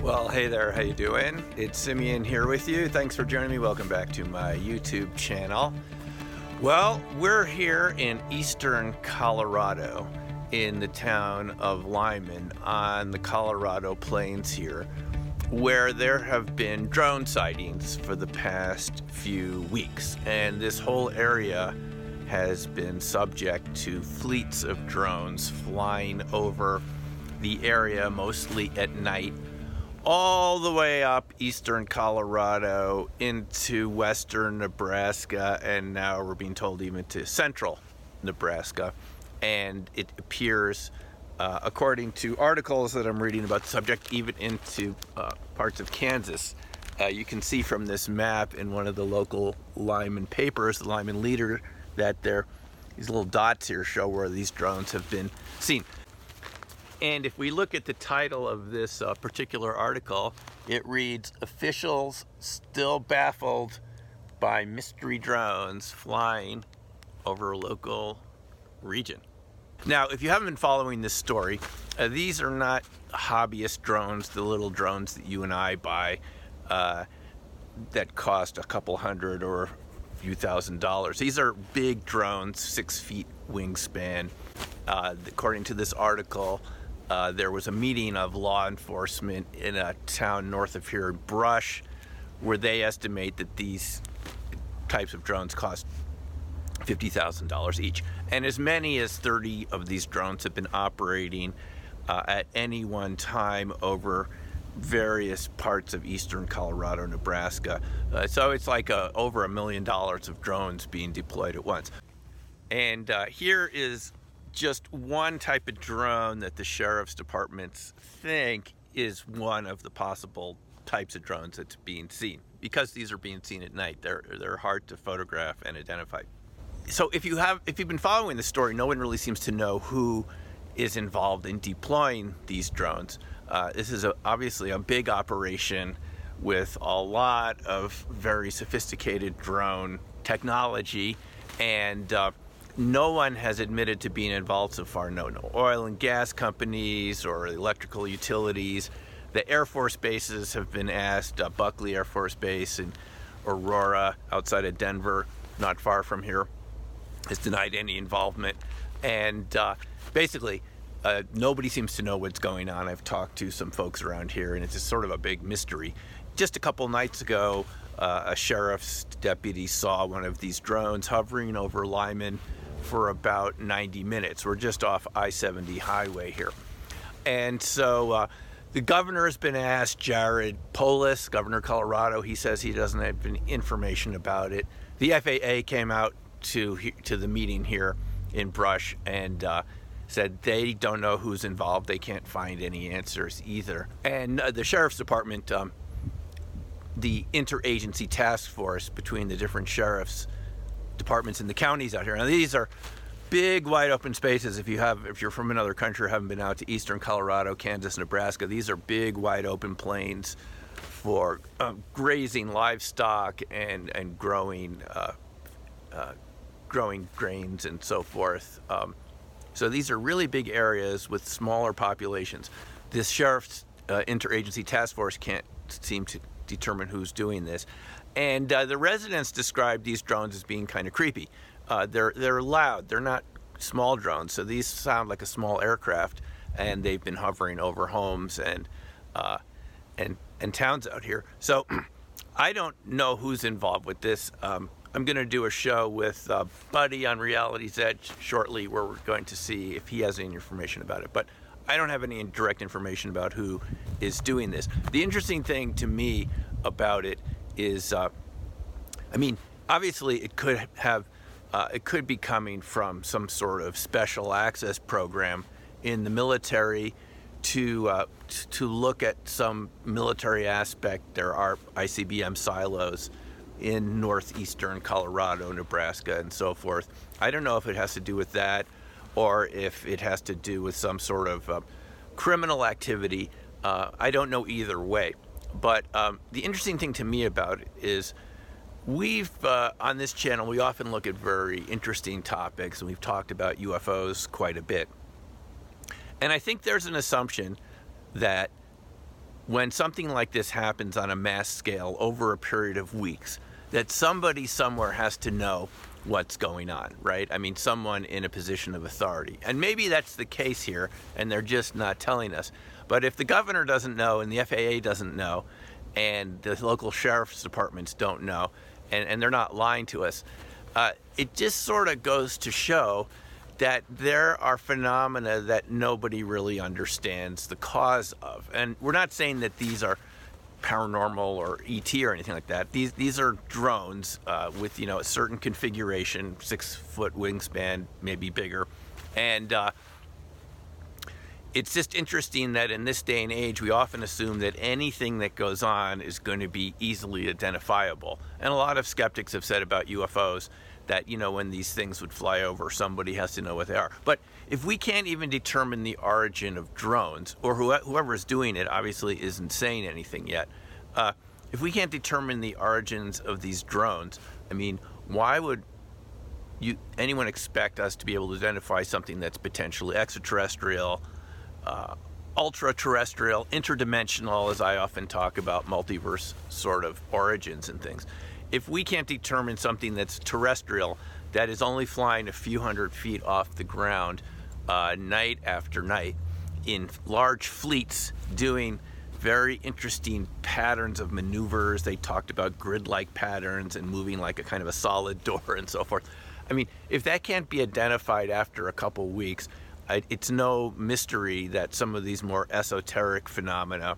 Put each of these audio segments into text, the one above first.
Well, hey there, how you doing? It's Simeon here with you. Thanks for joining me. Welcome back to my YouTube channel. Well, we're here in eastern Colorado in the town of Limon on the Colorado Plains here, where there have been drone sightings for the past few weeks. And this whole area has been subject to fleets of drones flying over the area, mostly at night all the way up eastern Colorado into western Nebraska, and now we're being told even to central Nebraska. And it appears, uh, according to articles that I'm reading about the subject, even into uh, parts of Kansas. Uh, you can see from this map in one of the local Limon papers, the Limon Leader, that there these little dots here show where these drones have been seen. And if we look at the title of this uh, particular article, it reads Officials Still Baffled by Mystery Drones Flying Over Local Region. Now, if you haven't been following this story, uh, these are not hobbyist drones, the little drones that you and I buy uh, that cost a couple hundred or a few thousand dollars. These are big drones, six feet wingspan. Uh, according to this article, uh, there was a meeting of law enforcement in a town north of here, Brush, where they estimate that these types of drones cost $50,000 each. And as many as 30 of these drones have been operating uh, at any one time over various parts of eastern Colorado, Nebraska. Uh, so it's like a, over a million dollars of drones being deployed at once. And uh, here is just one type of drone that the sheriff's departments think is one of the possible types of drones that's being seen. Because these are being seen at night, they're they're hard to photograph and identify. So if you have if you've been following the story, no one really seems to know who is involved in deploying these drones. Uh, this is a, obviously a big operation with a lot of very sophisticated drone technology and uh, no one has admitted to being involved so far. No, no oil and gas companies or electrical utilities. The Air Force bases have been asked. Uh, Buckley Air Force Base in Aurora, outside of Denver, not far from here, has denied any involvement. And uh, basically, uh, nobody seems to know what's going on. I've talked to some folks around here, and it's just sort of a big mystery. Just a couple nights ago, uh, a sheriff's deputy saw one of these drones hovering over Limon for about 90 minutes. We're just off I 70 highway here. And so uh, the governor has been asked, Jared Polis, governor of Colorado, he says he doesn't have any information about it. The FAA came out to, to the meeting here in Brush and uh, said they don't know who's involved. They can't find any answers either. And uh, the sheriff's department, um, the interagency task force between the different sheriffs departments in the counties out here. Now these are big wide open spaces if you have if you're from another country or haven't been out to eastern Colorado, Kansas, Nebraska. These are big wide open plains for um, grazing livestock and and growing uh, uh, growing grains and so forth. Um, so these are really big areas with smaller populations. This sheriff's uh, interagency task force can't seem to determine who's doing this. And uh, the residents describe these drones as being kind of creepy. Uh, they're they're loud. They're not small drones, so these sound like a small aircraft, and they've been hovering over homes and uh, and and towns out here. So I don't know who's involved with this. Um, I'm going to do a show with uh, Buddy on Reality's Edge shortly, where we're going to see if he has any information about it. But I don't have any direct information about who is doing this. The interesting thing to me about it is, uh, I mean, obviously it could have, uh, it could be coming from some sort of special access program in the military to uh, to look at some military aspect. There are ICBM silos in northeastern Colorado, Nebraska, and so forth. I don't know if it has to do with that or if it has to do with some sort of uh, criminal activity. Uh, I don't know either way. But um, the interesting thing to me about it is we've, uh, on this channel, we often look at very interesting topics, and we've talked about UFOs quite a bit. And I think there's an assumption that when something like this happens on a mass scale over a period of weeks, that somebody somewhere has to know what's going on, right? I mean, someone in a position of authority. And maybe that's the case here, and they're just not telling us. But if the governor doesn't know, and the FAA doesn't know, and the local sheriff's departments don't know, and, and they're not lying to us, uh, it just sort of goes to show that there are phenomena that nobody really understands the cause of. And we're not saying that these are paranormal or ET or anything like that. These these are drones uh, with you know a certain configuration, six foot wingspan, maybe bigger, and uh, it's just interesting that in this day and age we often assume that anything that goes on is going to be easily identifiable. And a lot of skeptics have said about UFOs that you know when these things would fly over somebody has to know what they are but if we can't even determine the origin of drones or whoever is doing it obviously isn't saying anything yet uh, if we can't determine the origins of these drones i mean why would you anyone expect us to be able to identify something that's potentially extraterrestrial uh, ultra terrestrial interdimensional as i often talk about multiverse sort of origins and things if we can't determine something that's terrestrial, that is only flying a few hundred feet off the ground uh, night after night in large fleets doing very interesting patterns of maneuvers. They talked about grid like patterns and moving like a kind of a solid door and so forth. I mean, if that can't be identified after a couple weeks, it's no mystery that some of these more esoteric phenomena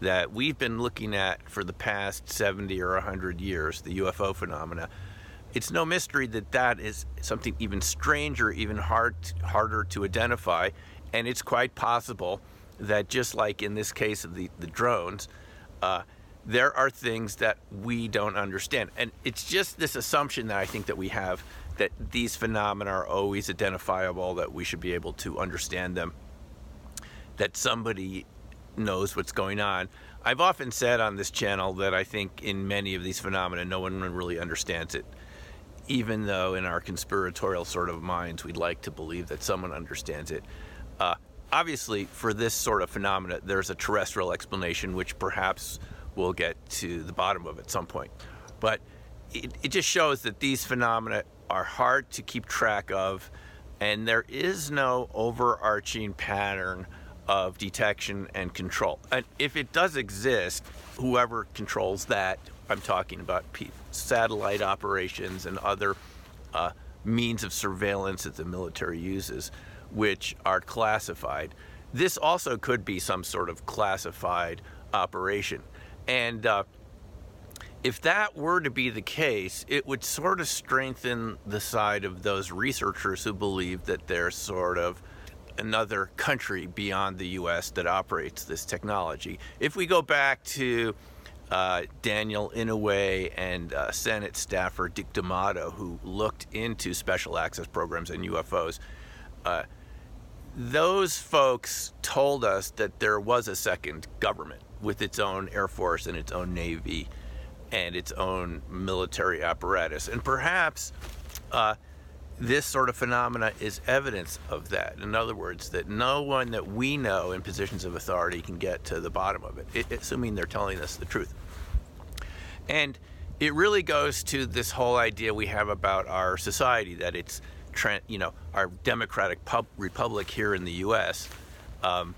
that we've been looking at for the past 70 or 100 years, the UFO phenomena, it's no mystery that that is something even stranger, even hard, harder to identify. And it's quite possible that just like in this case of the, the drones, uh, there are things that we don't understand. And it's just this assumption that I think that we have that these phenomena are always identifiable, that we should be able to understand them, that somebody knows what's going on. I've often said on this channel that I think in many of these phenomena, no one really understands it. Even though in our conspiratorial sort of minds, we'd like to believe that someone understands it. Uh, obviously, for this sort of phenomena, there's a terrestrial explanation, which perhaps we'll get to the bottom of at some point. But it, it just shows that these phenomena are hard to keep track of, and there is no overarching pattern of detection and control. And if it does exist, whoever controls that, I'm talking about satellite operations and other uh, means of surveillance that the military uses, which are classified. This also could be some sort of classified operation. And uh, if that were to be the case, it would sort of strengthen the side of those researchers who believe that they're sort of another country beyond the US that operates this technology. If we go back to uh, Daniel Inouye and uh, Senate staffer Dick D'Amato, who looked into special access programs and UFOs, uh, those folks told us that there was a second government with its own Air Force and its own Navy and its own military apparatus. And perhaps uh, this sort of phenomena is evidence of that. In other words, that no one that we know in positions of authority can get to the bottom of it, assuming they're telling us the truth. And it really goes to this whole idea we have about our society that it's, you know, our democratic pub- republic here in the U.S. Um,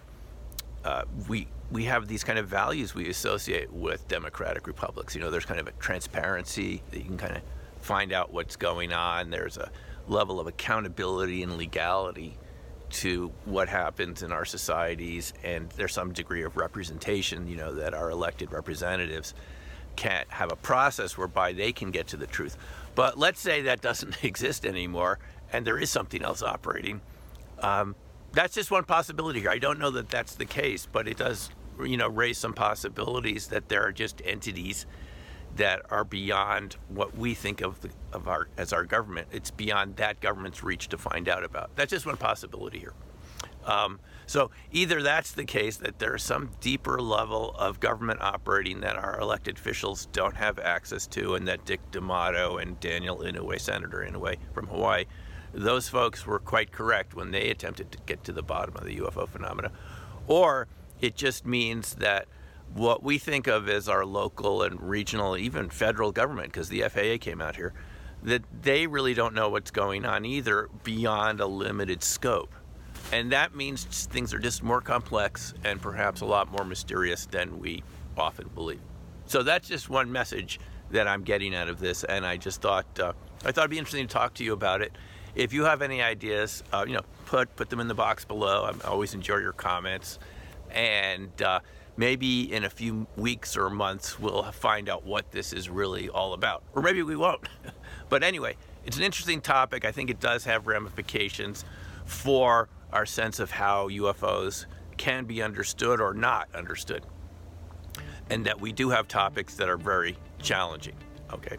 uh, we we have these kind of values we associate with democratic republics. You know, there's kind of a transparency that you can kind of find out what's going on. There's a level of accountability and legality to what happens in our societies, and there's some degree of representation, you know, that our elected representatives can't have a process whereby they can get to the truth. But let's say that doesn't exist anymore, and there is something else operating. Um, that's just one possibility here. I don't know that that's the case, but it does, you know, raise some possibilities that there are just entities that are beyond what we think of the, of our as our government. It's beyond that government's reach to find out about. That's just one possibility here. Um, so either that's the case that there's some deeper level of government operating that our elected officials don't have access to, and that Dick D'Amato and Daniel Inouye, Senator Inouye from Hawaii, those folks were quite correct when they attempted to get to the bottom of the UFO phenomena, or it just means that what we think of as our local and regional, even federal government, because the FAA came out here, that they really don't know what's going on either beyond a limited scope. And that means things are just more complex and perhaps a lot more mysterious than we often believe. So that's just one message that I'm getting out of this, and I just thought uh, I thought it'd be interesting to talk to you about it. If you have any ideas, uh, you know, put put them in the box below. I always enjoy your comments, and uh, maybe in a few weeks or months we'll find out what this is really all about, or maybe we won't. but anyway, it's an interesting topic. I think it does have ramifications for our sense of how UFOs can be understood or not understood and that we do have topics that are very challenging. Okay.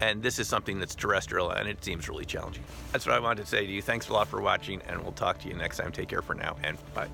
And this is something that's terrestrial and it seems really challenging. That's what I wanted to say to you. Thanks a lot for watching, and we'll talk to you next time. Take care for now, and bye.